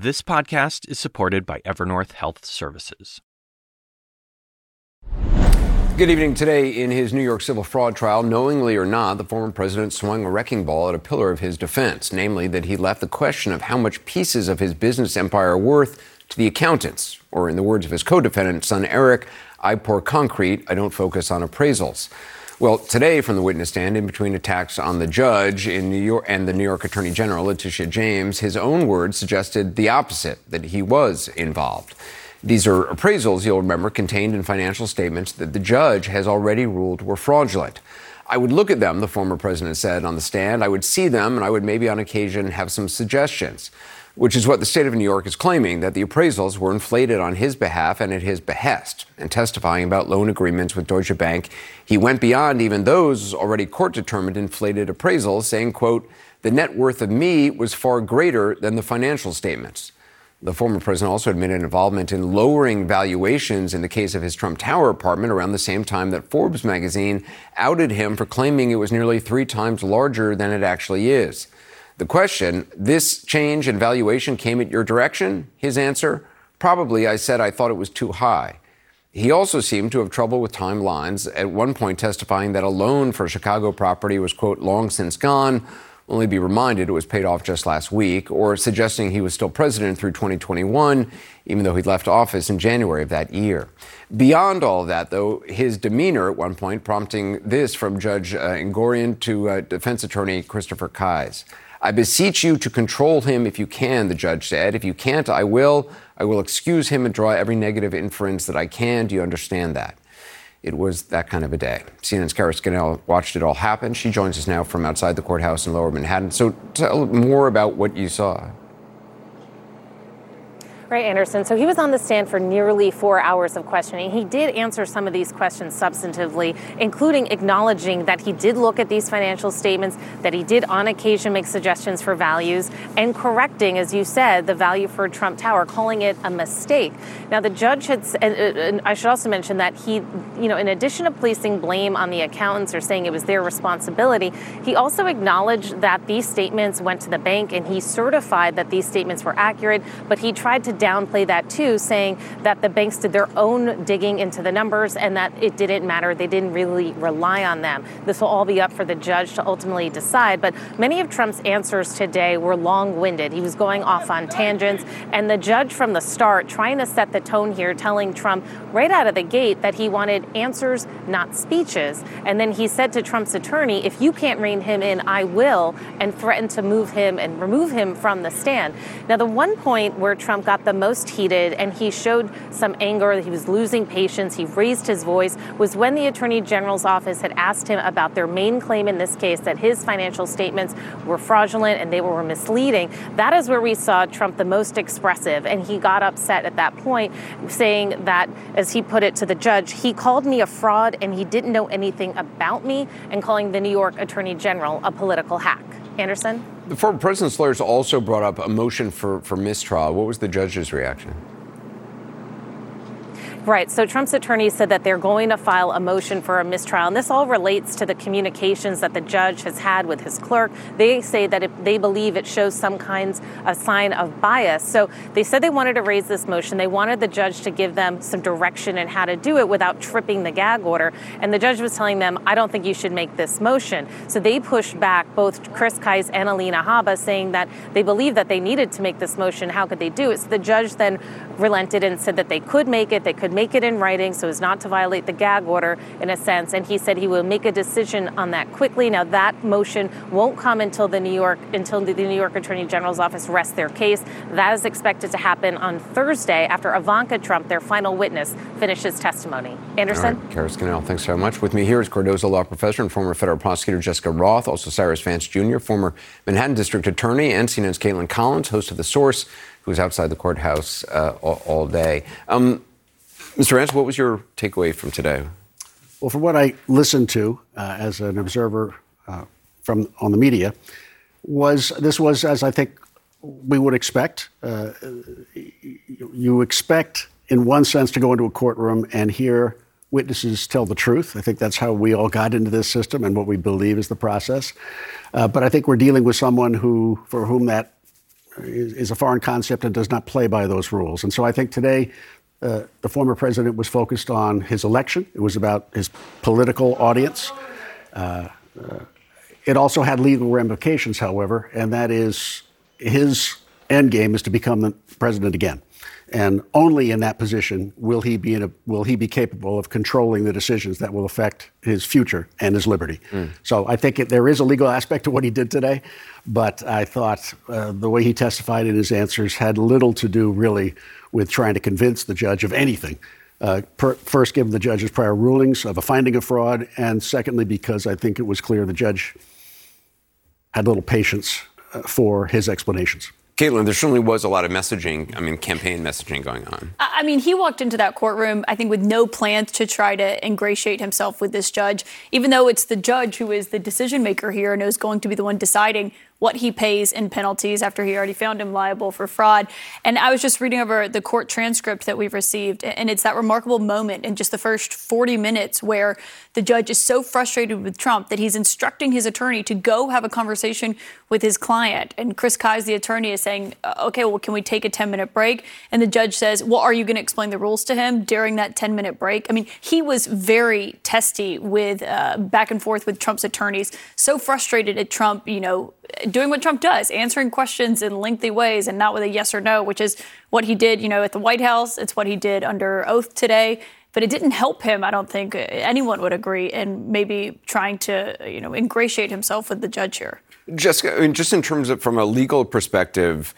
This podcast is supported by Evernorth Health Services. Good evening. Today, in his New York civil fraud trial, knowingly or not, the former president swung a wrecking ball at a pillar of his defense, namely that he left the question of how much pieces of his business empire are worth to the accountants, or in the words of his co defendant, son Eric, I pour concrete, I don't focus on appraisals. Well, today, from the witness stand, in between attacks on the judge in New York and the New York Attorney General, Letitia James, his own words suggested the opposite, that he was involved. These are appraisals, you'll remember, contained in financial statements that the judge has already ruled were fraudulent. I would look at them, the former president said on the stand. I would see them, and I would maybe on occasion have some suggestions, which is what the state of New York is claiming that the appraisals were inflated on his behalf and at his behest. And testifying about loan agreements with Deutsche Bank, he went beyond even those already court determined inflated appraisals, saying, quote, the net worth of me was far greater than the financial statements. The former president also admitted involvement in lowering valuations in the case of his Trump Tower apartment around the same time that Forbes magazine outed him for claiming it was nearly three times larger than it actually is. The question, this change in valuation came at your direction? His answer, probably I said I thought it was too high. He also seemed to have trouble with timelines, at one point testifying that a loan for Chicago property was, quote, long since gone, only be reminded it was paid off just last week, or suggesting he was still president through 2021, even though he'd left office in January of that year. Beyond all that, though, his demeanor at one point prompting this from Judge uh, Engoron to uh, defense attorney Christopher Kise. I beseech you to control him if you can, the judge said. If you can't, I will. I will excuse him and draw every negative inference that I can. Do you understand that? it was that kind of a day. CNN's Kara Scannell watched it all happen. She joins us now from outside the courthouse in Lower Manhattan. So tell more about what you saw. Right, Anderson. So he was on the stand for nearly four hours of questioning. He did answer some of these questions substantively, including acknowledging that he did look at these financial statements, that he did on occasion make suggestions for values, and correcting, as you said, the value for Trump Tower, calling it a mistake. Now, the judge had, and I should also mention that he, you know, in addition to placing blame on the accountants or saying it was their responsibility, he also acknowledged that these statements went to the bank and he certified that these statements were accurate, but he tried to downplay that too, saying that the banks did their own digging into the numbers and that it didn't matter. They didn't really rely on them. This will all be up for the judge to ultimately decide. But many of Trump's answers today were long winded. He was going off on tangents. And the judge from the start, trying to set the tone here, telling Trump right out of the gate that he wanted answers, not speeches. And then he said to Trump's attorney, if you can't rein him in, I will, and threatened to move him and remove him from the stand. Now, the one point where Trump got the most heated and he showed some anger, he was losing patience, he raised his voice, was when the Attorney General's office had asked him about their main claim in this case that his financial statements were fraudulent and they were misleading. That is where we saw Trump the most expressive, and he got upset at that point, saying that, as he put it to the judge, he called me a fraud and he didn't know anything about me, and calling the New York Attorney General a political hack. Anderson? The former president's lawyers also brought up a motion for, for mistrial. What was the judge's reaction? Right. So Trump's attorney said that they're going to file a motion for a mistrial. And this all relates to the communications that the judge has had with his clerk. They say that if they believe it shows some kinds of sign of bias. So they said they wanted to raise this motion. They wanted the judge to give them some direction in how to do it without tripping the gag order. And the judge was telling them, I don't think you should make this motion. So they pushed back both Chris Kise and Alina Habba saying that they believed that they needed to make this motion. How could they do it? So the judge then relented and said that they could make it. They could make it in writing so as not to violate the gag order in a sense. And he said he will make a decision on that quickly. Now that motion won't come until the New York until the New York Attorney General's office rests their case. That is expected to happen on Thursday after Ivanka Trump, their final witness, finishes testimony. Anderson. All right, Kara Scannell, thanks so much. With me here is Cardozo Law professor and former federal prosecutor Jessica Roth, also Cyrus Vance Jr., former Manhattan District Attorney, and CNN's Kaitlan Collins, host of The Source, who's outside the courthouse uh, all, all, day. Um, Mr. Vance, what was your takeaway from today? Well, from what I listened to uh, as an observer uh, from on the media, was this was as I think we would expect. Uh, you expect, in one sense, to go into a courtroom and hear witnesses tell the truth. I think that's how we all got into this system and what we believe is the process. Uh, but I think we're dealing with someone who, for whom that is, a foreign concept and does not play by those rules. And so I think today uh, the former president was focused on his election. It was about his political audience. Uh, uh, it also had legal ramifications, however, and that is his end game is to become the president again. And only in that position will he be a, will he be capable of controlling the decisions that will affect his future and his liberty. Mm. So I think it, there is a legal aspect to what he did today, but I thought uh, the way he testified in his answers had little to do really with trying to convince the judge of anything. Uh, per, first, given the judge's prior rulings of a finding of fraud, and secondly, because I think it was clear the judge had little patience uh, for his explanations. Kaitlan, there certainly was a lot of messaging, I mean, campaign messaging going on. I mean, he walked into that courtroom, I think, with no plans to try to ingratiate himself with this judge, even though it's the judge who is the decision maker here and is going to be the one deciding what he pays in penalties after he already found him liable for fraud. And I was just reading over the court transcript that we've received, and it's that remarkable moment in just the first 40 minutes where the judge is so frustrated with Trump that he's instructing his attorney to go have a conversation with his client. And Chris Kise, the attorney, is saying, okay, well, can we take a 10 minute break? And the judge says, well, are you going to explain the rules to him during that 10 minute break? I mean, he was very testy with uh, back and forth with Trump's attorneys, so frustrated at Trump, you know, doing what Trump does, answering questions in lengthy ways and not with a yes or no, which is what he did, you know, at the White House. It's what he did under oath today. But it didn't help him, I don't think anyone would agree, And maybe trying to, you know, ingratiate himself with the judge here. Jessica, I mean, just in terms of from a legal perspective,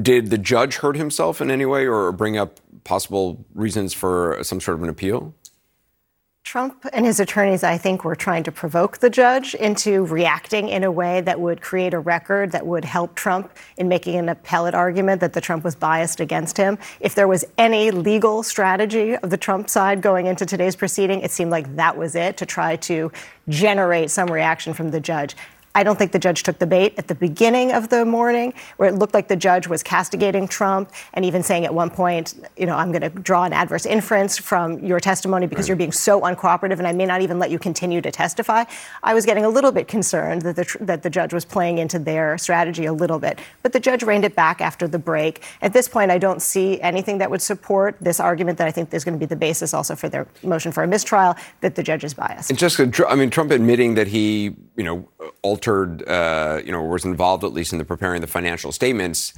did the judge hurt himself in any way or bring up possible reasons for some sort of an appeal? Trump and his attorneys, I think, were trying to provoke the judge into reacting in a way that would create a record that would help Trump in making an appellate argument that the Trump was biased against him. If there was any legal strategy of the Trump side going into today's proceeding, it seemed like that was it to try to generate some reaction from the judge. I don't think the judge took the bait at the beginning of the morning, where it looked like the judge was castigating Trump and even saying at one point, you know, I'm going to draw an adverse inference from your testimony because right. you're being so uncooperative and I may not even let you continue to testify. I was getting a little bit concerned that the, that the judge was playing into their strategy a little bit. But the judge reined it back after the break. At this point, I don't see anything that would support this argument that I think is going to be the basis also for their motion for a mistrial that the judge is biased. And just, I mean, Trump admitting that he, you know, altered, uh, you know, was involved at least in the preparing the financial statements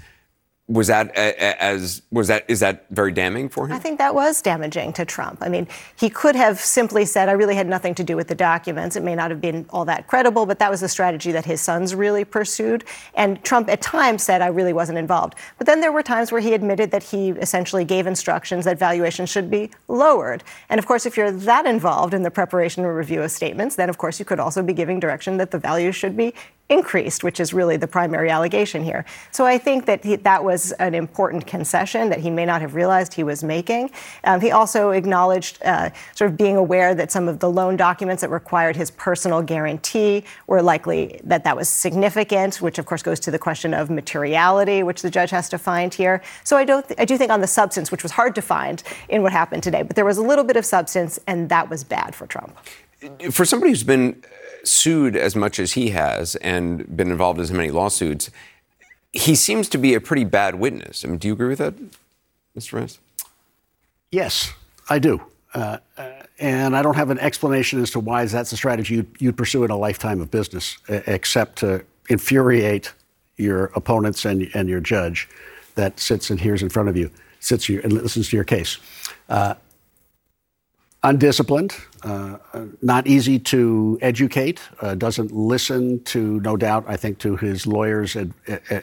was that as was that is that very damning for him? I think that was damaging to Trump. I mean, he could have simply said, "I really had nothing to do with the documents." It may not have been all that credible, but that was the strategy that his sons really pursued. And Trump at times said, "I really wasn't involved." But then there were times where he admitted that he essentially gave instructions that valuations should be lowered. And of course, if you're that involved in the preparation or review of statements, then of course you could also be giving direction that the values should be increased, which is really the primary allegation here. So I think that he, that was an important concession that he may not have realized he was making. Um, he also acknowledged uh, sort of being aware that some of the loan documents that required his personal guarantee were likely that that was significant, which of course goes to the question of materiality, which the judge has to find here. So I don't, th- I do think on the substance, which was hard to find in what happened today, but there was a little bit of substance, and that was bad for Trump. For somebody who's been sued as much as he has and been involved in as many lawsuits, he seems to be a pretty bad witness. I mean, do you agree with that, Mr. Rice? Yes, I do. Uh, uh, and I don't have an explanation as to why that's a strategy you'd, you'd pursue in a lifetime of business, except to infuriate your opponents and, and your judge that sits and hears in front of you, sits here and listens to your case. Uh, undisciplined, uh, not easy to educate, uh, doesn't listen to, no doubt, I think, to his lawyer's ad-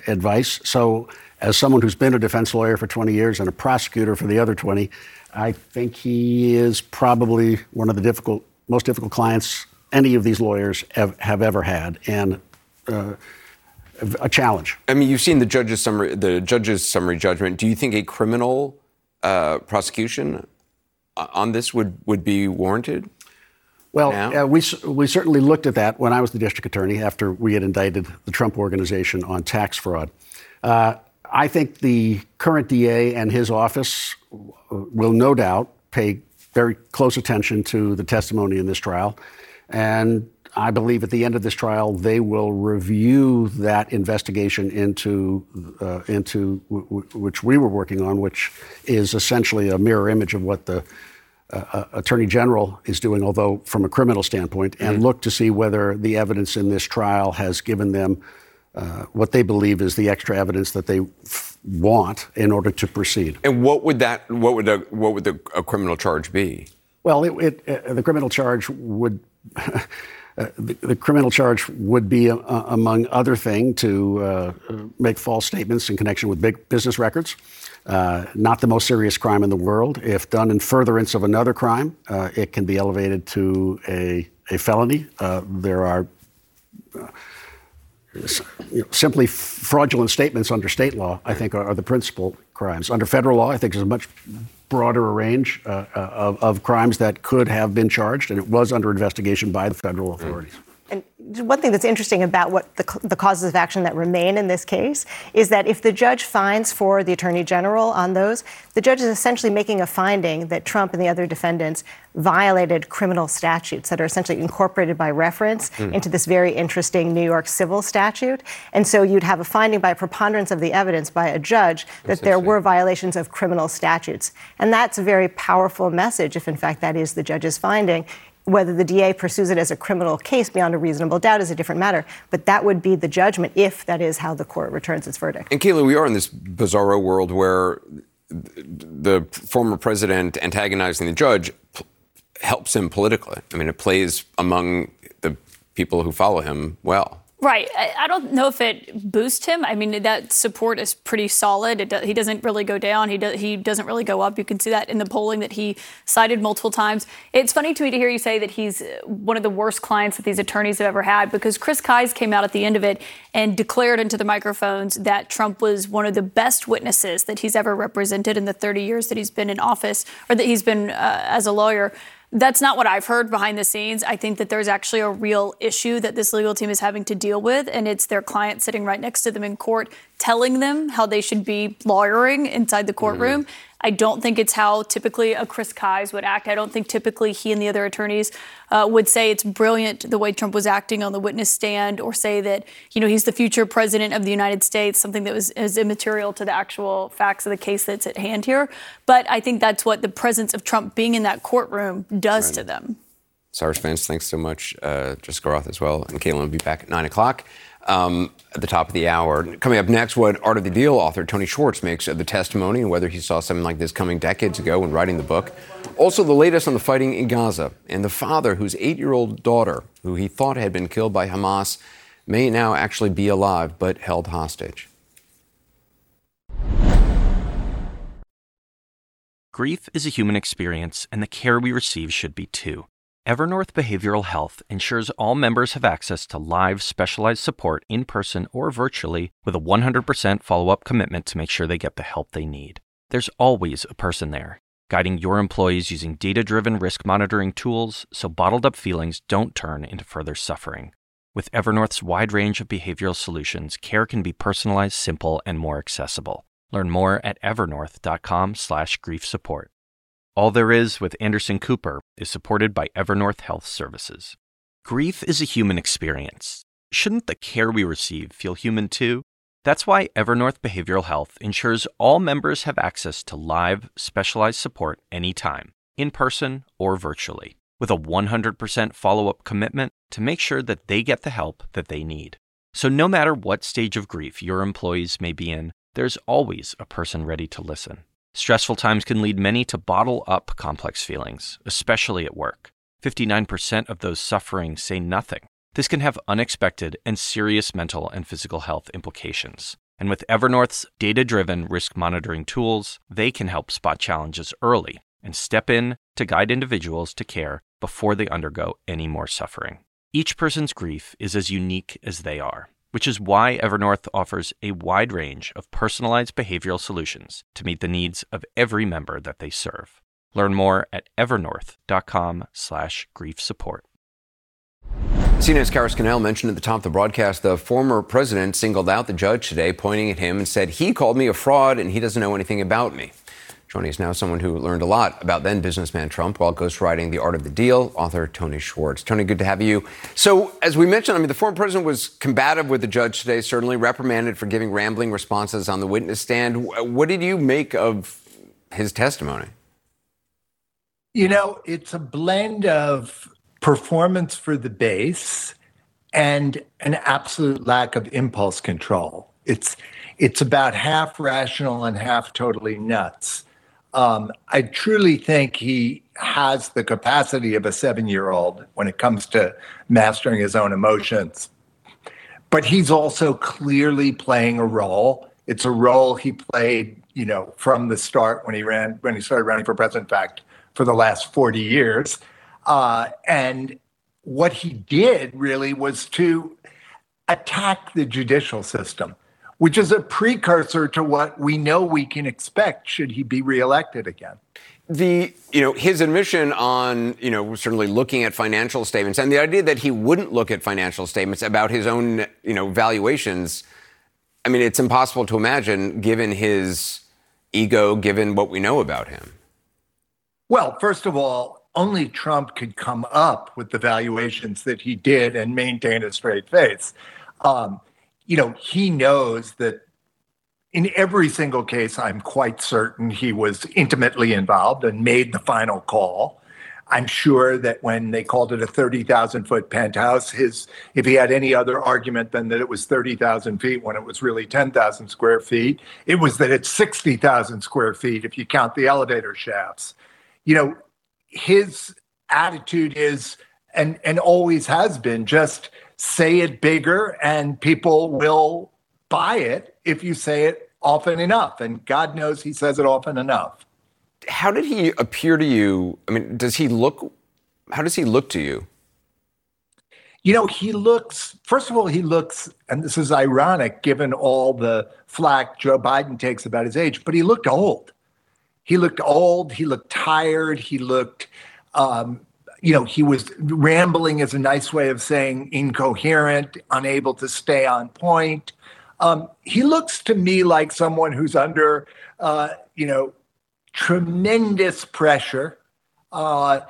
advice. So, as someone who's been a defense lawyer for 20 years and a prosecutor for the other 20, I think he is probably one of the difficult, most difficult clients any of these lawyers have, have ever had, and uh, a challenge. I mean, you've seen the judge's summary, the judge's summary judgment. Do you think a criminal uh, prosecution on this would, would be warranted? Well, uh, we, we certainly looked at that when I was the district attorney after we had indicted the Trump organization on tax fraud. Uh, I think the current DA and his office will no doubt pay very close attention to the testimony in this trial. And I believe at the end of this trial, they will review that investigation into, uh, into w- w- which we were working on, which is essentially a mirror image of what the uh, uh Attorney General is doing, although from a criminal standpoint, and mm-hmm. look to see whether the evidence in this trial has given them uh, what they believe is the extra evidence that they f- want in order to proceed. And what would that, what would, a, what would the, a criminal charge be? Well, it, it, uh, the criminal charge would. Uh, the, the, criminal charge would be, uh, among other things, to uh, make false statements in connection with big business records. Uh, not the most serious crime in the world. If done in furtherance of another crime, uh, it can be elevated to a, a felony. there are you know, simply fraudulent statements under state law, I think, are, are, the principal crimes. Under federal law, I think there's a much broader range uh, uh, of, of, crimes that could have been charged, and it was under investigation by the federal authorities. And one thing that's interesting about what the, the, causes of action that remain in this case is that if the judge finds for the attorney general on those, the judge is essentially making a finding that Trump and the other defendants violated criminal statutes that are essentially incorporated by reference mm. into this very interesting New York civil statute. And so you'd have a finding by preponderance of the evidence by a judge that there were violations of criminal statutes. And that's a very powerful message if, in fact, that is the judge's finding whether the DA pursues it as a criminal case beyond a reasonable doubt is a different matter. But that would be the judgment if that is how the court returns its verdict. And Kayla, we are in this bizarro world where the former president antagonizing the judge helps him politically. I mean, it plays among the people who follow him well. Right. I don't know if it boosts him. I mean, that support is pretty solid. Do, he doesn't really go down. He, do, he doesn't really go up. You can see that in the polling that he cited multiple times. It's funny to me to hear you say that he's one of the worst clients that these attorneys have ever had because Chris Kise came out at the end of it and declared into the microphones that Trump was one of the best witnesses that he's ever represented in the 30 years that he's been in office or that he's been uh, as a lawyer. That's not what I've heard behind the scenes. I think that there's actually a real issue that this legal team is having to deal with, and it's their client sitting right next to them in court telling them how they should be lawyering inside the courtroom. Mm-hmm. I don't think it's how typically a Chris Kise would act. I don't think typically he and the other attorneys uh, would say it's brilliant the way Trump was acting on the witness stand or say that, you know, he's the future president of the United States, something that was is immaterial to the actual facts of the case that's at hand here. But I think that's what the presence of Trump being in that courtroom does right. to them. Cyrus Vance, thanks so much. Uh, Jessica Roth as well. And Kaitlan will be back at 9 o'clock um, at the top of the hour. Coming up next, what Art of the Deal author Tony Schwartz makes of the testimony and whether he saw something like this coming decades ago when writing the book. Also, the latest on the fighting in Gaza and the father whose eight year old daughter, who he thought had been killed by Hamas, may now actually be alive but held hostage. Grief is a human experience, and the care we receive should be too. Evernorth Behavioral Health ensures all members have access to live, specialized support in person or virtually with a 100% follow up commitment to make sure they get the help they need. There's always a person there, guiding your employees using data driven risk monitoring tools so bottled up feelings don't turn into further suffering. With Evernorth's wide range of behavioral solutions, care can be personalized, simple, and more accessible. Learn more at evernorth.com/grief support. All There Is with Anderson Cooper is supported by Evernorth Health Services. Grief is a human experience. Shouldn't the care we receive feel human too? That's why Evernorth Behavioral Health ensures all members have access to live, specialized support anytime, in person or virtually, with a 100% follow up commitment to make sure that they get the help that they need. So, no matter what stage of grief your employees may be in, there's always a person ready to listen. Stressful times can lead many to bottle up complex feelings, especially at work. 59% of those suffering say nothing. This can have unexpected and serious mental and physical health implications. And with Evernorth's data driven risk monitoring tools, they can help spot challenges early and step in to guide individuals to care before they undergo any more suffering. Each person's grief is as unique as they are which is why Evernorth offers a wide range of personalized behavioral solutions to meet the needs of every member that they serve. Learn more at evernorth.com/slash grief support. CNN's Kara Scannell mentioned at the top of the broadcast the former president singled out the judge today, pointing at him and said, He called me a fraud and he doesn't know anything about me. Joining us now, someone who learned a lot about then businessman Trump while ghostwriting The Art of the Deal, author Tony Schwartz. Tony, good to have you. So, as we mentioned, I mean, the former president was combative with the judge today, certainly reprimanded for giving rambling responses on the witness stand. What did you make of his testimony? You know, it's a blend of performance for the base and an absolute lack of impulse control. It's it's about half rational and half totally nuts. Um, I truly think he has the capacity of a seven year old when it comes to mastering his own emotions. But he's also clearly playing a role. It's a role he played, you know, from the start when he ran, when he started running for president, in fact, for the last 40 years. Uh, and what he did really was to attack the judicial system which is a precursor to what we know we can expect should he be reelected again. The, you know, his admission on, you know, certainly looking at financial statements and the idea that he wouldn't look at financial statements about his own, you know, valuations. I mean, it's impossible to imagine given his ego, given what we know about him. Well, first of all, only Trump could come up with the valuations that he did and maintain a straight face. Um, you know, he knows that in every single case, I'm quite certain he was intimately involved and made the final call. I'm sure that when they called it a 30,000 foot penthouse, his if he had any other argument than that it was 30,000 feet when it was really 10,000 square feet, it was that it's 60,000 square feet if you count the elevator shafts. You know, his attitude is and and always has been just say it bigger and people will buy it if you say it often enough. And God knows he says it often enough. How did he appear to you? I mean, does he look, how does he look to you? You know, he looks, first of all, he looks, and this is ironic given all the flack Joe Biden takes about his age, but he looked old. He looked old. He looked tired. He looked um, you know, he was rambling is a nice way of saying incoherent, unable to stay on point. Um, he looks to me like someone who's under, uh, you know, tremendous pressure. Uh,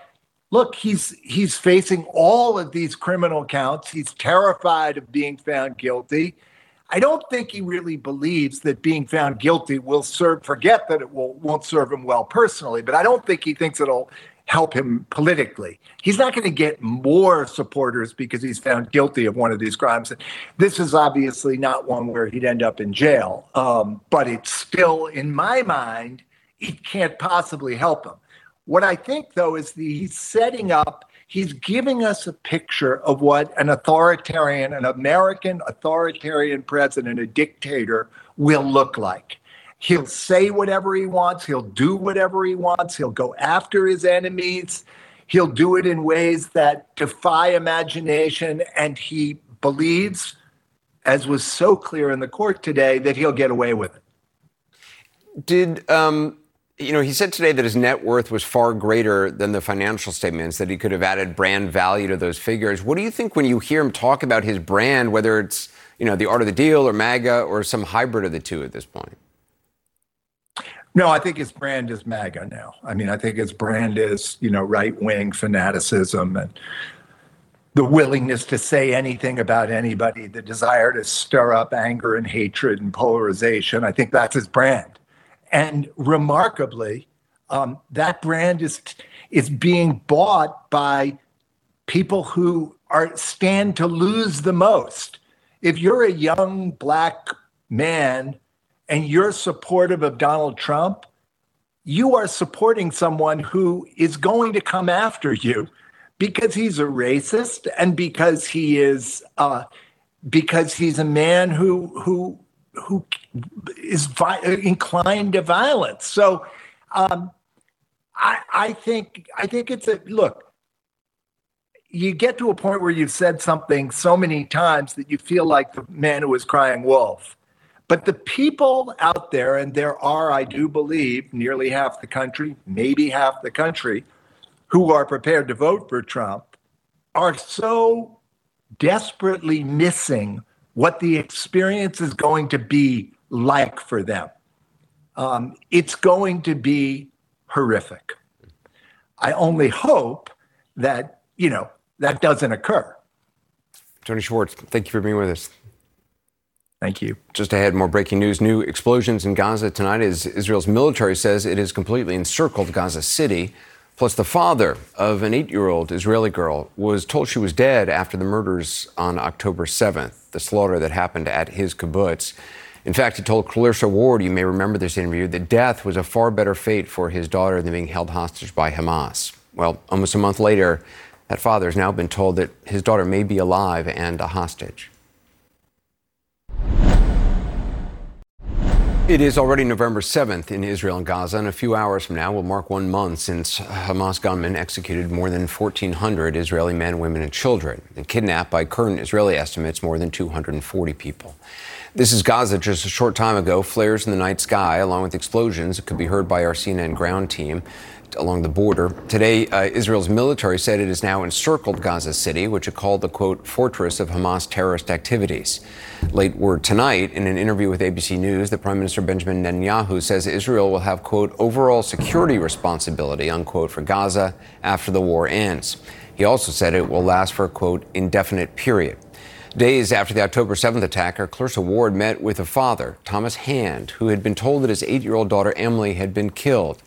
look, he's he's facing all of these criminal counts. He's terrified of being found guilty. I don't think he really believes that being found guilty will serve. Forget that it will won't serve him well personally, but I don't think he thinks it'll help him politically. He's not going to get more supporters because he's found guilty of one of these crimes. This is obviously not one where he'd end up in jail, um, but it's still, in my mind, it can't possibly help him. What I think, though, is that he's setting up, he's giving us a picture of what an authoritarian, an American authoritarian president, a dictator, will look like. He'll say whatever he wants. He'll do whatever he wants. He'll go after his enemies. He'll do it in ways that defy imagination. And he believes, as was so clear in the court today, that he'll get away with it. Did, um, you know, he said today that his net worth was far greater than the financial statements, that he could have added brand value to those figures. What do you think when you hear him talk about his brand, whether it's, you know, the art of the deal or MAGA or some hybrid of the two at this point? No, I think his brand is MAGA now. I mean, I think his brand is, you know, right wing fanaticism and the willingness to say anything about anybody, the desire to stir up anger and hatred and polarization. I think that's his brand. And remarkably, um, that brand is is being bought by people who are stand to lose the most. If you're a young black man and you're supportive of Donald Trump, you are supporting someone who is going to come after you because he's a racist and because he is uh, because he's a man who who who is vi- inclined to violence. So um, I, I think I think it's a look. You get to a point where you've said something so many times that you feel like the man who was crying wolf. But the people out there, and there are, I do believe, nearly half the country, maybe half the country, who are prepared to vote for Trump, are so desperately missing what the experience is going to be like for them. Um, it's going to be horrific. I only hope that, you know, that doesn't occur. Tony Schwartz, thank you for being with us. Thank you. Just ahead, more breaking news. New explosions in Gaza tonight as Israel's military says it has completely encircled Gaza City. Plus, the father of an eight year old Israeli girl was told she was dead after the murders on October 7th, the slaughter that happened at his kibbutz. In fact, he told Clarissa Ward, you may remember this interview, that death was a far better fate for his daughter than being held hostage by Hamas. Well, almost a month later, that father has now been told that his daughter may be alive and a hostage. It is already November 7th in Israel and Gaza, and a few hours from now will mark one month since Hamas gunmen executed more than 1,400 Israeli men, women, and children, and kidnapped, by current Israeli estimates, more than 240 people. This is Gaza just a short time ago. Flares in the night sky, along with explosions, could be heard by our CNN ground team along the border. Today, uh, Israel's military said it has now encircled Gaza City, which it called the quote fortress of Hamas terrorist activities. Late word tonight, in an interview with ABC News, the Prime Minister Benjamin Netanyahu says Israel will have quote overall security responsibility unquote for Gaza after the war ends. He also said it will last for a quote indefinite period. Days after the October 7th attacker, Clarissa Ward met with a father, Thomas Hand, who had been told that his eight year old daughter Emily had been killed.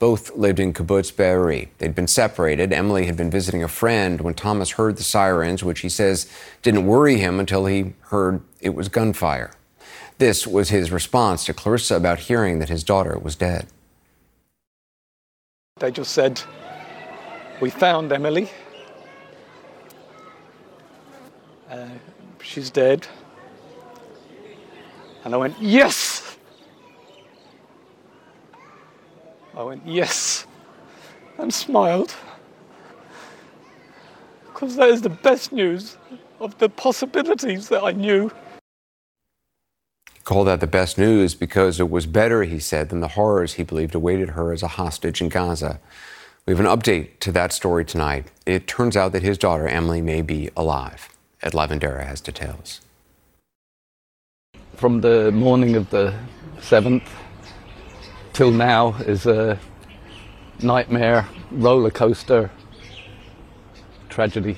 Both lived in Kibbutz Be'eri. They'd been separated. Emily had been visiting a friend when Thomas heard the sirens, which he says didn't worry him until he heard it was gunfire. This was his response to Clarissa about hearing that his daughter was dead. They just said, We found Emily. Uh, she's dead. And I went, Yes! I went, Yes, and smiled. Because that is the best news of the possibilities that I knew. Called that the best news because it was better, he said, than the horrors he believed awaited her as a hostage in Gaza. We have an update to that story tonight. It turns out that his daughter, Emily, may be alive. Ed Lavandera has details. From the morning of the 7th, till now is a nightmare, roller coaster, tragedy.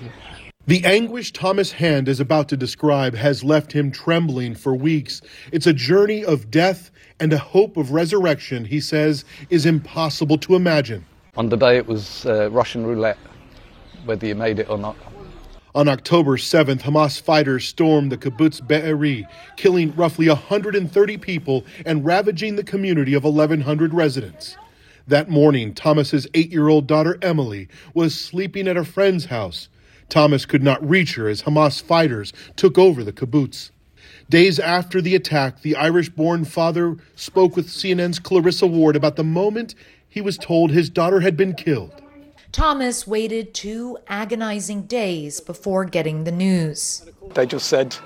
The anguish Thomas Hand is about to describe has left him trembling for weeks. It's a journey of death and a hope of resurrection, he says, is impossible to imagine. On the day it was uh, Russian roulette, whether you made it or not. On October 7th, Hamas fighters stormed the kibbutz Be'eri, killing roughly 130 people and ravaging the community of 1,100 residents. That morning, Thomas's eight-year-old daughter Emily was sleeping at a friend's house. Thomas could not reach her as Hamas fighters took over the kibbutz. Days after the attack, the Irish-born father spoke with CNN's Clarissa Ward about the moment he was told his daughter had been killed. Thomas waited two agonizing days before getting the news. They just said,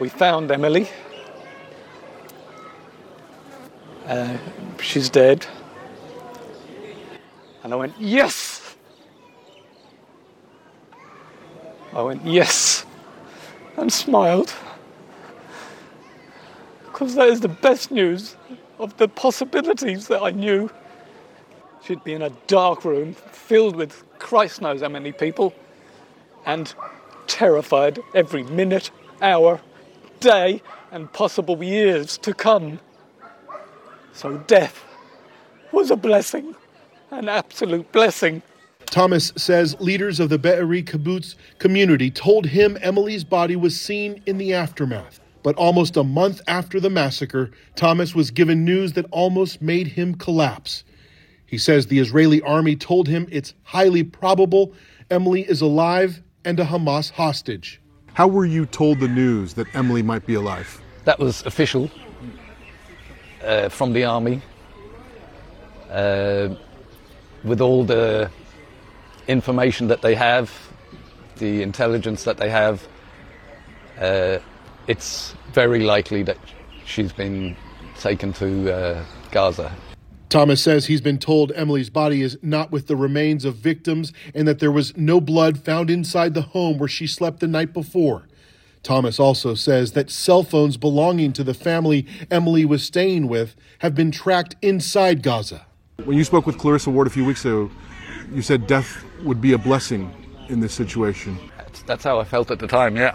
We found Emily. Uh, she's dead. And I went, Yes! I went, Yes! And smiled. Because that is the best news of the possibilities that I knew. She'd be in a dark room filled with Christ knows how many people and terrified every minute, hour, day, and possible years to come. So death was a blessing, an absolute blessing. Thomas says leaders of the Be'eri kibbutz community told him Emily's body was seen in the aftermath. But almost a month after the massacre, Thomas was given news that almost made him collapse. He says the Israeli army told him it's highly probable Emily is alive and a Hamas hostage. How were you told the news that Emily might be alive? That was official uh, from the army uh, with all the information that they have, the intelligence that they have. Uh, it's very likely that she's been taken to uh, Gaza. Thomas says he's been told Emily's body is not with the remains of victims and that there was no blood found inside the home where she slept the night before. Thomas also says that cell phones belonging to the family Emily was staying with have been tracked inside Gaza. When you spoke with Clarissa Ward a few weeks ago, you said death would be a blessing in this situation. That's, that's how I felt at the time, yeah.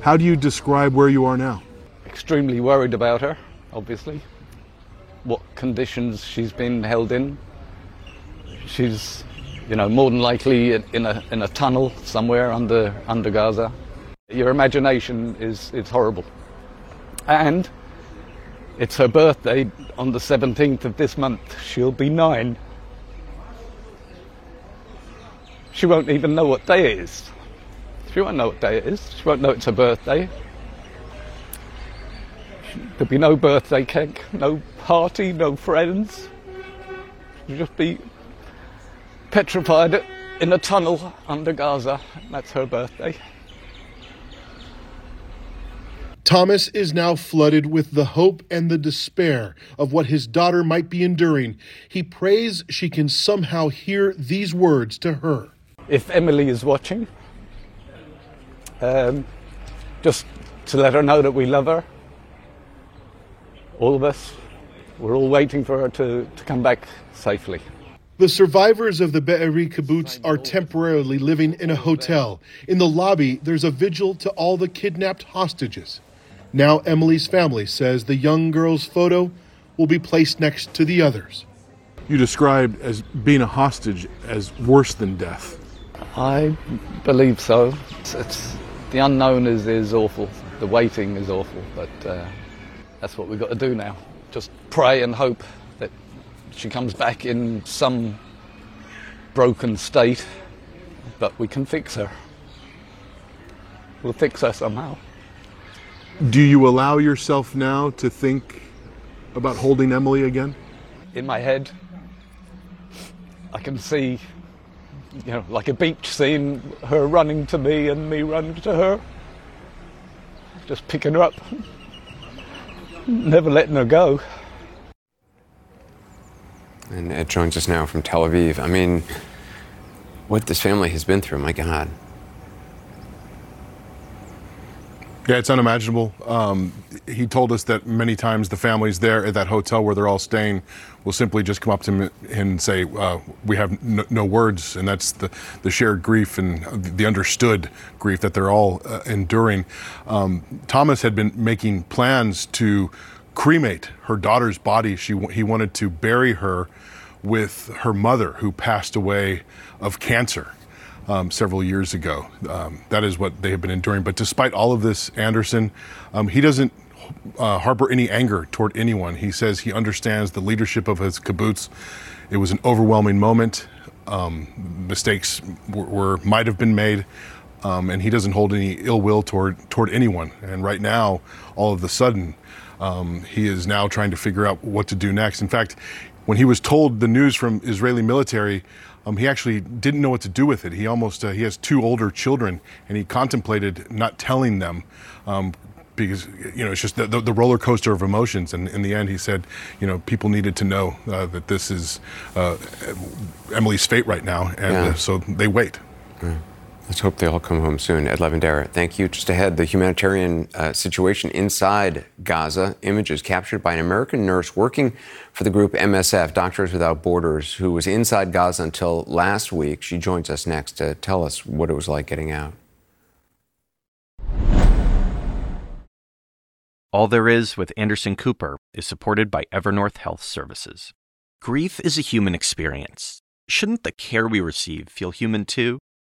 How do you describe where you are now? Extremely worried about her, obviously. What conditions she's been held in. She's, you know, more than likely in a, in a tunnel somewhere under, under Gaza. Your imagination is, is horrible. And it's her birthday on the 17th of this month. She'll be nine. She won't even know what day it is. She won't know what day it is. She won't know it's her birthday. There'll be no birthday cake, no party, no friends. She'll just be petrified in a tunnel under Gaza. That's her birthday. Thomas is now flooded with the hope and the despair of what his daughter might be enduring. He prays she can somehow hear these words to her. If Emily is watching, um, just to let her know that we love her. All of us. We're all waiting for her to, to come back safely. The survivors of the Be'eri kibbutz are temporarily living in a hotel. In the lobby, there's a vigil to all the kidnapped hostages. Now, Emily's family says the young girl's photo will be placed next to the others. You described as being a hostage as worse than death. I believe so. It's, it's the unknown is, is awful. The waiting is awful, but uh, that's what we've got to do now. Just pray and hope that she comes back in some broken state, but we can fix her. We'll fix her somehow. Do you allow yourself now to think about holding Emily again? In my head, I can see, you know, like a beach scene, her running to me and me running to her. Just picking her up, never letting her go. And Ed joins us now from Tel Aviv. I mean, what this family has been through, my God. Yeah, it's unimaginable. Um, he told us that many times the families there at that hotel where they're all staying will simply just come up to him and say, uh, "We have no, no, words," and that's the, the shared grief and the understood grief that they're all uh, enduring. Um, Thomas had been making plans to cremate her daughter's body. She he wanted to bury her with her mother, who passed away of cancer um, several years ago. Um, that is what they have been enduring. But despite all of this, Anderson, um, he doesn't uh, harbor any anger toward anyone. He says he understands the leadership of his kibbutz. It was an overwhelming moment. Um, mistakes were, were, might have been made. Um, and he doesn't hold any ill will toward toward anyone. And right now, all of a sudden, um, he is now trying to figure out what to do next. In fact, when he was told the news from Israeli military um, he actually didn't know what to do with it. He almost uh, he has two older children, and he contemplated not telling them. Um, because you know it's just the, the, the, roller coaster of emotions, and in the end, he said, you know, people needed to know uh, that this is uh, Emily's fate right now, and yeah. Uh, so they wait. Yeah. Let's hope they all come home soon. Ed Lavandera, thank you. Just ahead, the humanitarian uh, situation inside Gaza. Images captured by an American nurse working for the group MSF, Doctors Without Borders, who was inside Gaza until last week. She joins us next to tell us what it was like getting out. All There Is with Anderson Cooper is supported by Evernorth Health Services. Grief is a human experience. Shouldn't the care we receive feel human too?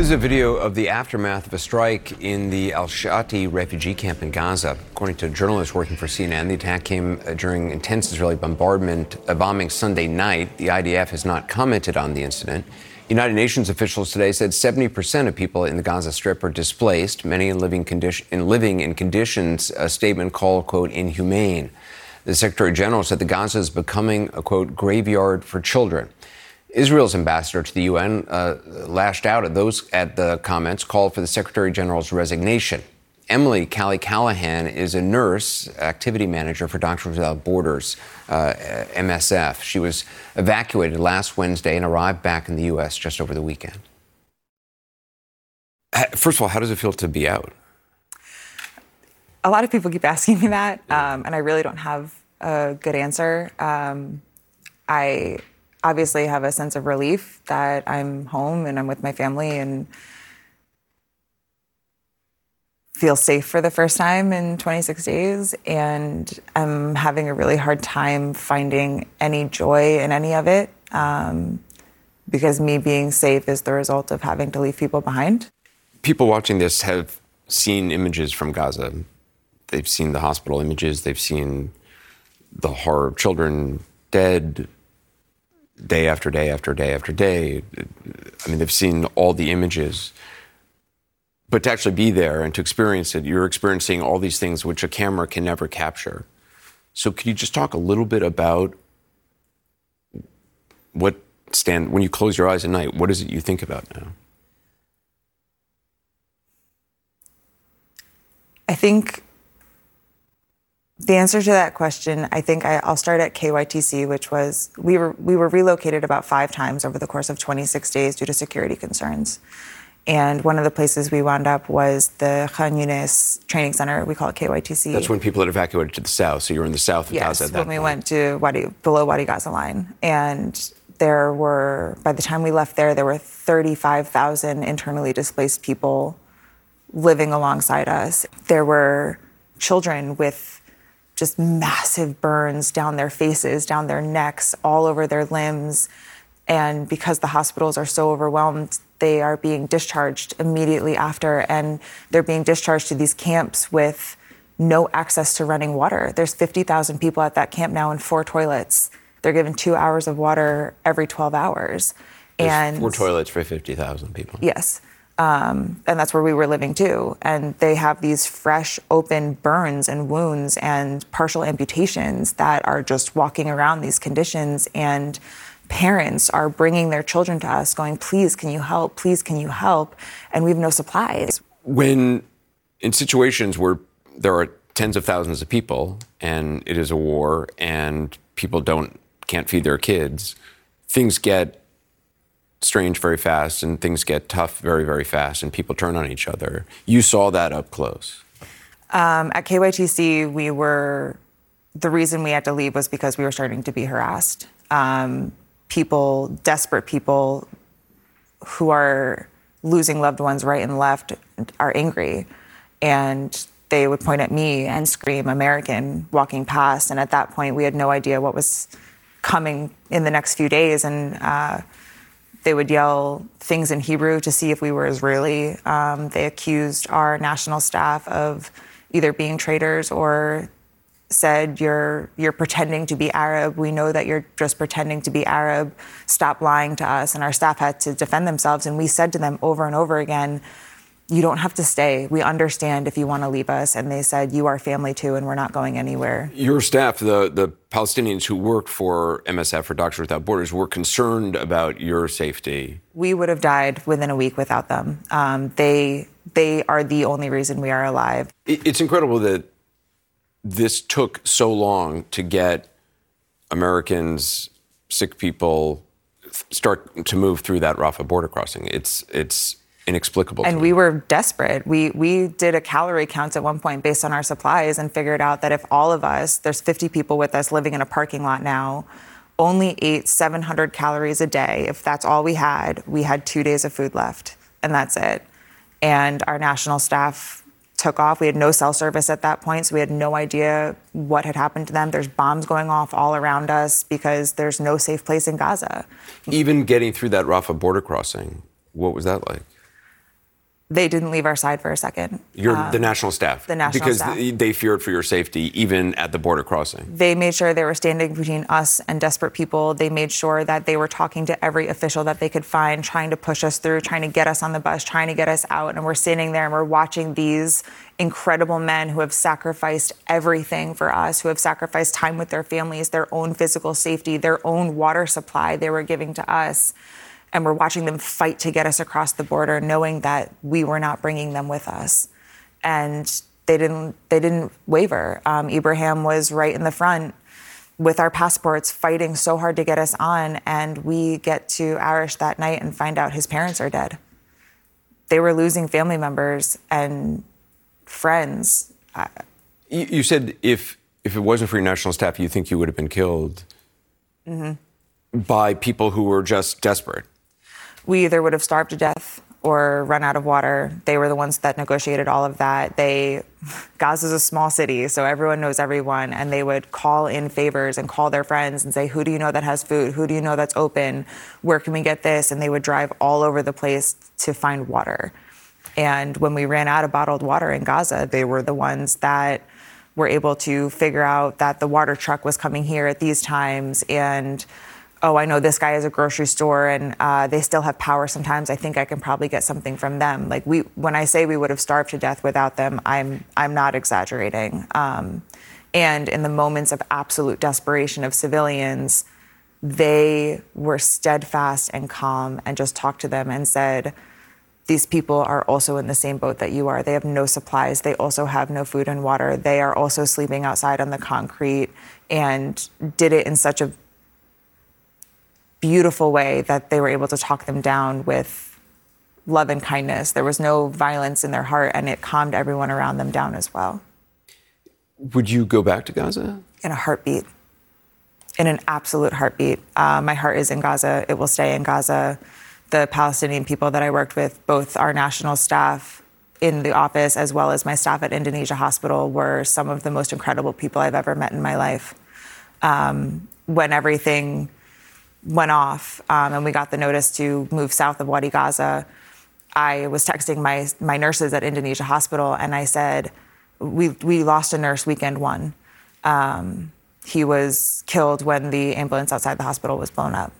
This is a video of the aftermath of a strike in the Al Shati refugee camp in Gaza. According to journalists working for CNN, the attack came uh, during intense Israeli bombardment, a bombing Sunday night. The IDF has not commented on the incident. United Nations officials today said 70% of people in the Gaza Strip are displaced, many in living, in living in conditions a statement called, quote, inhumane. The Secretary General said the Gaza is becoming a, quote, graveyard for children. Israel's ambassador to the UN uh, lashed out at those at the comments, called for the Secretary General's resignation. Emily Cali Callahan is a nurse, activity manager for Doctors Without Borders, uh, MSF. She was evacuated last Wednesday and arrived back in the U.S. just over the weekend. First of all, how does it feel to be out? A lot of people keep asking me that, um, and I really don't have a good answer. Um, I obviously have a sense of relief that I'm home and I'm with my family and feel safe for the first time in 26 days. And I'm having a really hard time finding any joy in any of it um, because me being safe is the result of having to leave people behind. People watching this have seen images from Gaza. They've seen the hospital images, they've seen the horror of children dead, day after day after day after day. I mean, they've seen all the images. But to actually be there and to experience it, you're experiencing all these things which a camera can never capture. So, could you just talk a little bit about what stand when you close your eyes at night? What is it you think about now? I think the answer to that question, I think I, will start at KYTC, which was we were we were relocated about five times over the course of 26 days due to security concerns. And one of the places we wound up was the Khan Yunis Training Center. We call it KYTC. That's when people had evacuated to the south. So you were in the south of yes, Gaza. Yes, when we went to Wadi, below Wadi Gaza line, and there were by the time we left there, there were 35,000 internally displaced people living alongside us. There were children with just massive burns down their faces, down their necks, all over their limbs. And because the hospitals are so overwhelmed, they are being discharged immediately after. And they're being discharged to these camps with no access to running water. There's 50,000 people at that camp now in four toilets. They're given two hours of water every 12 hours. There's and four toilets for 50,000 people. Yes. Um, and that's where we were living too. And they have these fresh, open burns and wounds and partial amputations that are just walking around these conditions. And parents are bringing their children to us, going, "Please, can you help? Please, can you help?" And we have no supplies. When in situations where there are tens of thousands of people and it is a war and people don't can't feed their kids, things get strange very fast and things get tough very, very fast and people turn on each other. You saw that up close. Um, at KYTC, we were, the reason we had to leave was because we were starting to be harassed. Um, people, desperate people who are losing loved ones right and left are angry. And they would point at me and scream American walking past. And at that point, we had no idea what was coming in the next few days. And uh, they would yell things in Hebrew to see if we were Israeli. Um, they accused our national staff of either being traitors or said you're you're pretending to be Arab. We know that you're just pretending to be Arab. Stop lying to us. And our staff had to defend themselves. And we said to them over and over again, you don't have to stay. We understand if you want to leave us. And they said, You are family too, and we're not going anywhere. Your staff, the, the Palestinians who worked for MSF or Doctors Without Borders, were concerned about your safety. We would have died within a week without them. Um, they, they are the only reason we are alive. It's incredible that this took so long to get Americans, sick people, start to move through that Rafah border crossing. It's, it's inexplicable. And we were desperate. We we did a calorie count at one point based on our supplies and figured out that if all of us, there's 50 people with us living in a parking lot now, only ate 700 calories a day. If that's all we had, we had two days of food left, and that's it. And our national staff took off. We had no cell service at that point, so we had no idea what had happened to them. There's bombs going off all around us because there's no safe place in Gaza. Even getting through that Rafah border crossing, what was that like? They didn't leave our side for a second. You're um, the national staff. The national because staff. Because they feared for your safety, even at the border crossing. They made sure they were standing between us and desperate people. They made sure that they were talking to every official that they could find, trying to push us through, trying to get us on the bus, trying to get us out. And we're standing there and we're watching these incredible men who have sacrificed everything for us, who have sacrificed time with their families, their own physical safety, their own water supply they were giving to us and we're watching them fight to get us across the border, knowing that we were not bringing them with us. And they didn't, they didn't waver. Um, Ibrahim was right in the front with our passports, fighting so hard to get us on. And we get to Arish that night and find out his parents are dead. They were losing family members and friends. You, you said if if it wasn't for your national staff, you think you would have been killed mm-hmm. by people who were just desperate we either would have starved to death or run out of water. They were the ones that negotiated all of that. They Gaza's a small city, so everyone knows everyone, and they would call in favors and call their friends and say, "Who do you know that has food? Who do you know that's open? Where can we get this?" And they would drive all over the place to find water. And when we ran out of bottled water in Gaza, they were the ones that were able to figure out that the water truck was coming here at these times and oh, I know this guy has a grocery store and uh, they still have power sometimes. I think I can probably get something from them. Like we, when I say we would have starved to death without them, I'm I'm not exaggerating. Um, and in the moments of absolute desperation of civilians, they were steadfast and calm and just talked to them and said. These people are also in the same boat that you are. They have no supplies. They also have no food and water. They are also sleeping outside on the concrete and did it in such a beautiful way that they were able to talk them down with love and kindness. There was no violence in their heart, and it calmed everyone around them down as well. Would you go back to Gaza? In a heartbeat. In an absolute heartbeat. Uh, my heart is in Gaza. It will stay in Gaza. The Palestinian people that I worked with, both our national staff in the office as well as my staff at Indonesia Hospital, were some of the most incredible people I've ever met in my life. Um, when everything went off um, and we got the notice to move south of Wadi Gaza, I was texting my, my nurses at Indonesia Hospital and I said, we, we lost a nurse weekend one. Um, he was killed when the ambulance outside the hospital was blown up.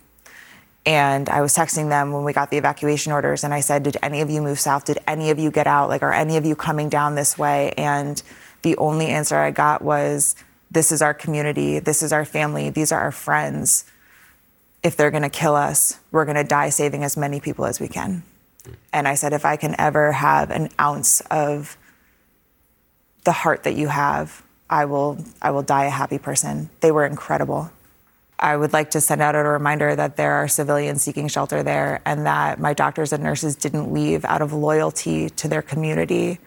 And I was texting them when we got the evacuation orders, and I said, Did any of you move south? Did any of you get out? Like, are any of you coming down this way? And the only answer I got was, This is our community. This is our family. These are our friends if they're going to kill us, we're going to die saving as many people as we can. And I said, if I can ever have an ounce of the heart that you have, I will, I will die a happy person. They were incredible. I would like to send out a reminder that there are civilians seeking shelter there and that my doctors and nurses didn't leave out of loyalty to their community.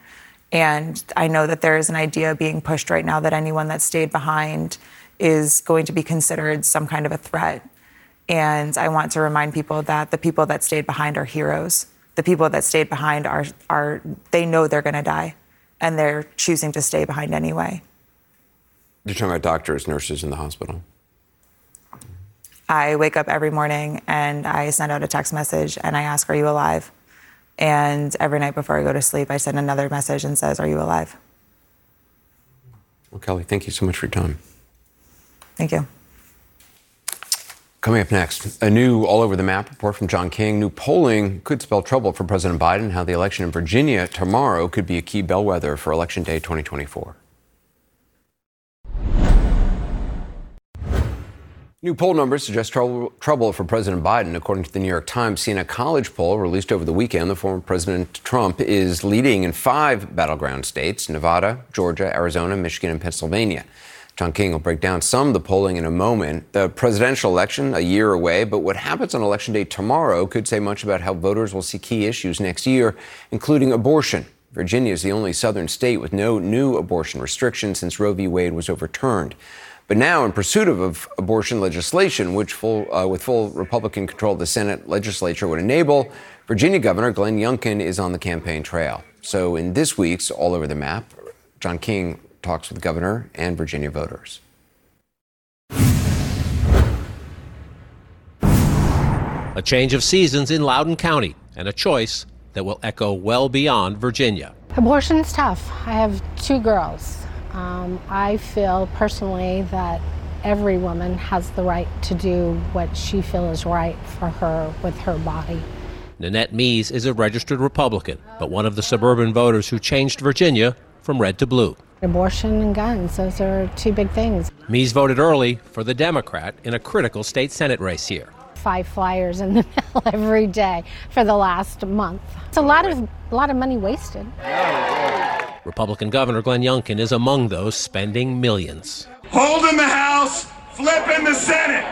And I know that there is an idea being pushed right now that anyone that stayed behind is going to be considered some kind of a threat. And I want to remind people that the people that stayed behind are heroes. The people that stayed behind are, are they know they're going to die and they're choosing to stay behind anyway. You're talking about doctors, nurses in the hospital. I wake up every morning and I send out a text message and I ask, Are you alive? And every night before I go to sleep, I send another message and says, Are you alive? Well, Kelly, thank you so much for your time. Thank you. Coming up next, a new all over the map report from John King. New polling could spell trouble for President Biden. How the election in Virginia tomorrow could be a key bellwether for Election Day 2024. New poll numbers suggest trouble, trouble, for President Biden. According to the New York Times Siena College poll released over the weekend, the former President Trump is leading in five battleground states Nevada, Georgia, Arizona, Michigan, and Pennsylvania. John King will break down some of the polling in a moment. The presidential election, a year away, but what happens on Election Day tomorrow could say much about how voters will see key issues next year, including abortion. Virginia is the only southern state with no new abortion restrictions since Roe v. Wade was overturned. But now, in pursuit of, abortion legislation, which full, uh, with full Republican control of the Senate legislature would enable, Virginia Governor Glenn Youngkin is on the campaign trail. So, in this week's All Over the Map, John King talks with governor and Virginia voters. A change of seasons in Loudoun County and a choice that will echo well beyond Virginia. Abortion is tough. I have two girls. Um, I feel personally that every woman has the right to do what she feels is right for her with her body. Nanette Mees is a registered Republican, but one of the suburban voters who changed Virginia from red to blue. Abortion and guns, those are two big things. Mees voted early for the Democrat in a critical state Senate race here. Five flyers in the mail every day for the last month. It's a lot of a lot of money wasted. Republican Governor Glenn Youngkin is among those spending millions. Holding the House, flipping the Senate.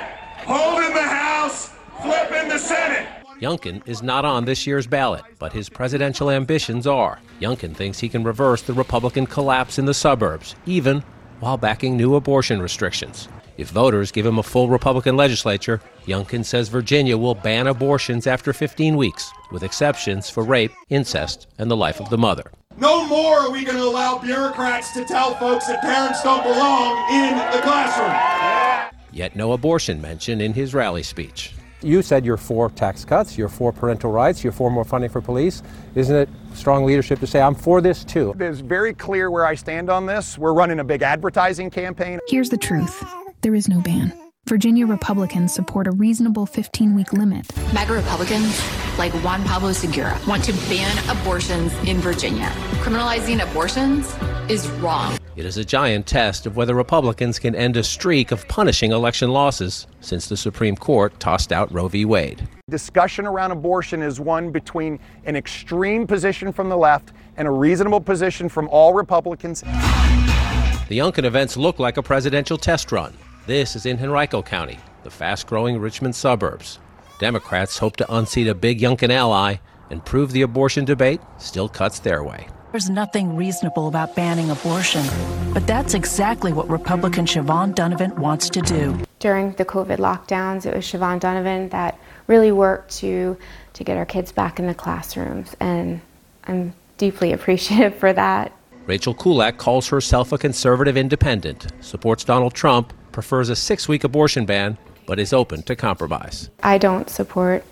Holding the House, flipping the Senate. Youngkin is not on this year's ballot, but his presidential ambitions are. Youngkin thinks he can reverse the Republican collapse in the suburbs, even while backing new abortion restrictions. If voters give him a full Republican legislature, Youngkin says Virginia will ban abortions after 15 weeks, with exceptions for rape, incest, and the life of the mother. No more are we going to allow bureaucrats to tell folks that parents don't belong in the classroom. Yet no abortion mention in his rally speech. You said you're for tax cuts, you're for parental rights, you're for more funding for police. Isn't it strong leadership to say, I'm for this too? It is very clear where I stand on this. We're running a big advertising campaign. Here's the truth there is no ban. Virginia Republicans support a reasonable 15 week limit. MAGA Republicans, like Juan Pablo Segura, want to ban abortions in Virginia. Criminalizing abortions is wrong. It is a giant test of whether Republicans can end a streak of punishing election losses since the Supreme Court tossed out Roe v. Wade. Discussion around abortion is one between an extreme position from the left and a reasonable position from all Republicans. The Youngkin events look like a presidential test run. This is in Henrico County, the fast growing Richmond suburbs. Democrats hope to unseat a big Youngkin ally and prove the abortion debate still cuts their way. There's nothing reasonable about banning abortion, but that's exactly what Republican Siobhan Dunnavant wants to do. During the COVID lockdowns, it was Siobhan Dunnavant that really worked to to get our kids back in the classrooms, and I'm deeply appreciative for that. Rachel Kulak calls herself a conservative independent, supports Donald Trump, prefers a six week abortion ban, but is open to compromise. I don't support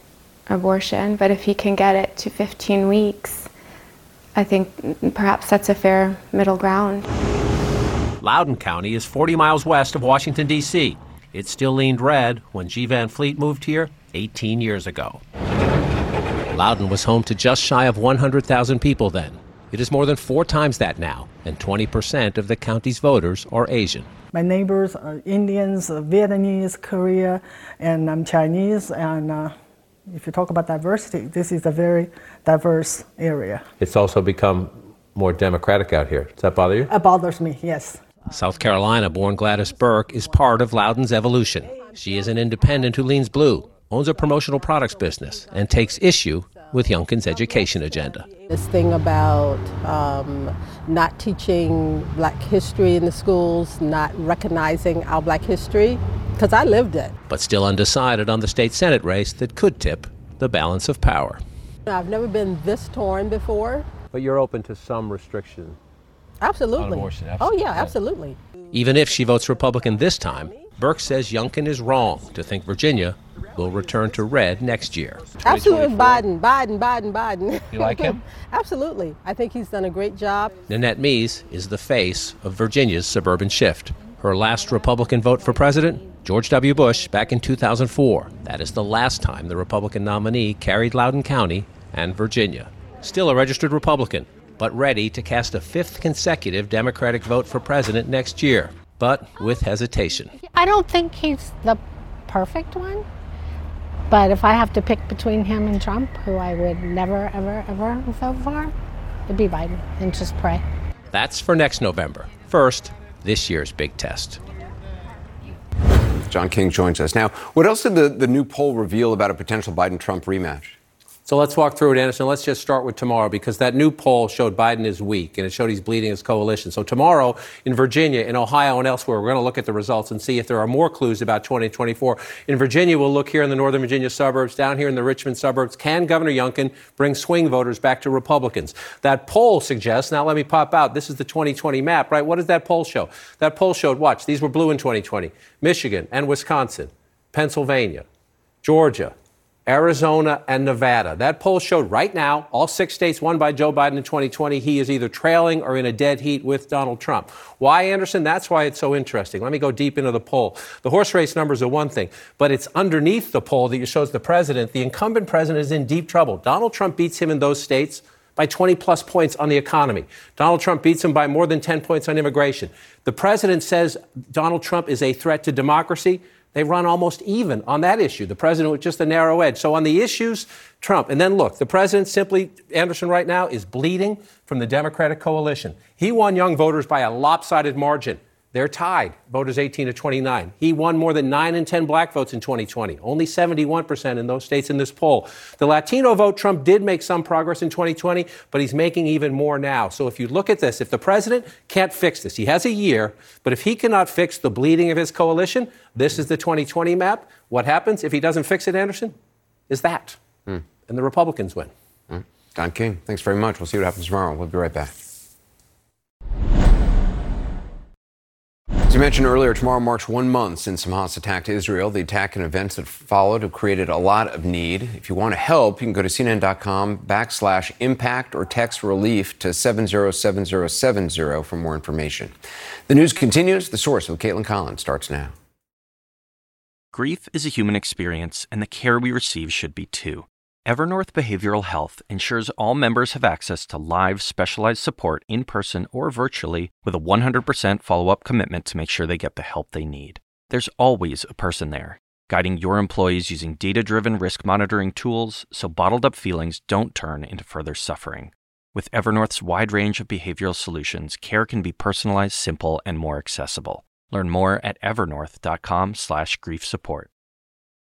abortion, but if he can get it to 15 weeks, I think perhaps that's a fair middle ground. Loudoun County is 40 miles west of Washington, D.C. It still leaned red when G. Van Fleet moved here 18 years ago. Loudoun was home to just shy of 100,000 people then. It is more than four times that now, and 20% of the county's voters are Asian. My neighbors are Indians, Vietnamese, Korea, and I'm Chinese. And uh, if you talk about diversity, this is a very diverse area. It's also become more democratic out here. Does that bother you? It bothers me, yes. South Carolina born Gladys Burke is part of Loudoun's evolution. She is an independent who leans blue, owns a promotional products business, and takes issue with Youngkin's education agenda. This thing about um, not teaching black history in the schools, not recognizing our black history, because I lived it. But still undecided on the state Senate race that could tip the balance of power. I've never been this torn before. But you're open to some restriction. Absolutely. Abortion, absolutely. Oh, yeah, absolutely. Even if she votes Republican this time, Burke says Youngkin is wrong to think Virginia will return to red next year. Absolutely, Biden, Biden, Biden, Biden. You like him? Absolutely. I think he's done a great job. Nanette Mees is the face of Virginia's suburban shift. Her last Republican vote for president, George W. Bush back in 2004. That is the last time the Republican nominee carried Loudoun County and Virginia. Still a registered Republican, but ready to cast a fifth consecutive Democratic vote for president next year, but with hesitation. I don't think he's the perfect one, but if I have to pick between him and Trump, who I would never, ever, ever vote for, it'd be Biden and just pray. That's for next November. First, this year's big test. John King joins us. Now, what else did the, the new poll reveal about a potential Biden Trump rematch? So let's walk through it, Anderson. Let's just start with tomorrow because that new poll showed Biden is weak and it showed he's bleeding his coalition. So tomorrow in Virginia, in Ohio, and elsewhere, we're going to look at the results and see if there are more clues about 2024. In Virginia, we'll look here in the Northern Virginia suburbs, down here in the Richmond suburbs. Can Governor Youngkin bring swing voters back to Republicans? That poll suggests, now let me pop out, this is the 2020 map, right? What does that poll show? That poll showed, watch, these were blue in 2020 Michigan and Wisconsin, Pennsylvania, Georgia, Arizona, and Nevada. That poll showed right now, all six states won by Joe Biden in 2020. He is either trailing or in a dead heat with Donald Trump. Why, Anderson? That's why it's so interesting. Let me go deep into the poll. The horse race numbers are one thing, but it's underneath the poll that shows the president. The incumbent president is in deep trouble. Donald Trump beats him in those states by 20 plus points on the economy. Donald Trump beats him by more than 10 points on immigration. The president says Donald Trump is a threat to democracy. They run almost even on that issue. The president with just a narrow edge. So on the issues, Trump. And then look, the president simply, Anderson right now, is bleeding from the Democratic coalition. He won young voters by a lopsided margin. They're tied, voters 18 to 29. He won more than 9 in 10 black votes in 2020, only 71% in those states in this poll. The Latino vote, Trump did make some progress in 2020, but he's making even more now. So if you look at this, if the president can't fix this, he has a year, but if he cannot fix the bleeding of his coalition, this is the 2020 map. What happens if he doesn't fix it, Anderson? Is that. Hmm. And the Republicans win. John King, thanks very much. We'll see what happens tomorrow. We'll be right back. As you mentioned earlier, tomorrow marks one month since Hamas attacked Israel. The attack and events that followed have created a lot of need. If you want to help, you can go to CNN.com backslash impact or text relief to 707070 for more information. The news continues. The source with Kaitlan Collins starts now. Grief is a human experience, and the care we receive should be too. Evernorth Behavioral Health ensures all members have access to live, specialized support in person or virtually with a 100% follow up commitment to make sure they get the help they need. There's always a person there, guiding your employees using data driven risk monitoring tools so bottled up feelings don't turn into further suffering. With Evernorth's wide range of behavioral solutions, care can be personalized, simple, and more accessible. Learn more at evernorth.com/slash grief support.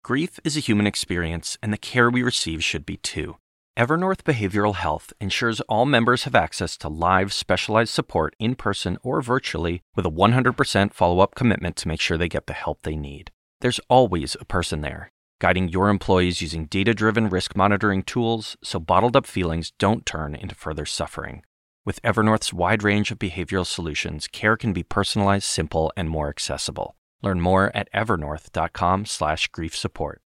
Grief is a human experience, and the care we receive should be too. Evernorth Behavioral Health ensures all members have access to live, specialized support in person or virtually with a 100% follow up commitment to make sure they get the help they need. There's always a person there, guiding your employees using data driven risk monitoring tools so bottled up feelings don't turn into further suffering. With Evernorth's wide range of behavioral solutions, care can be personalized, simple, and more accessible. Learn more at evernorth.com slash grief support.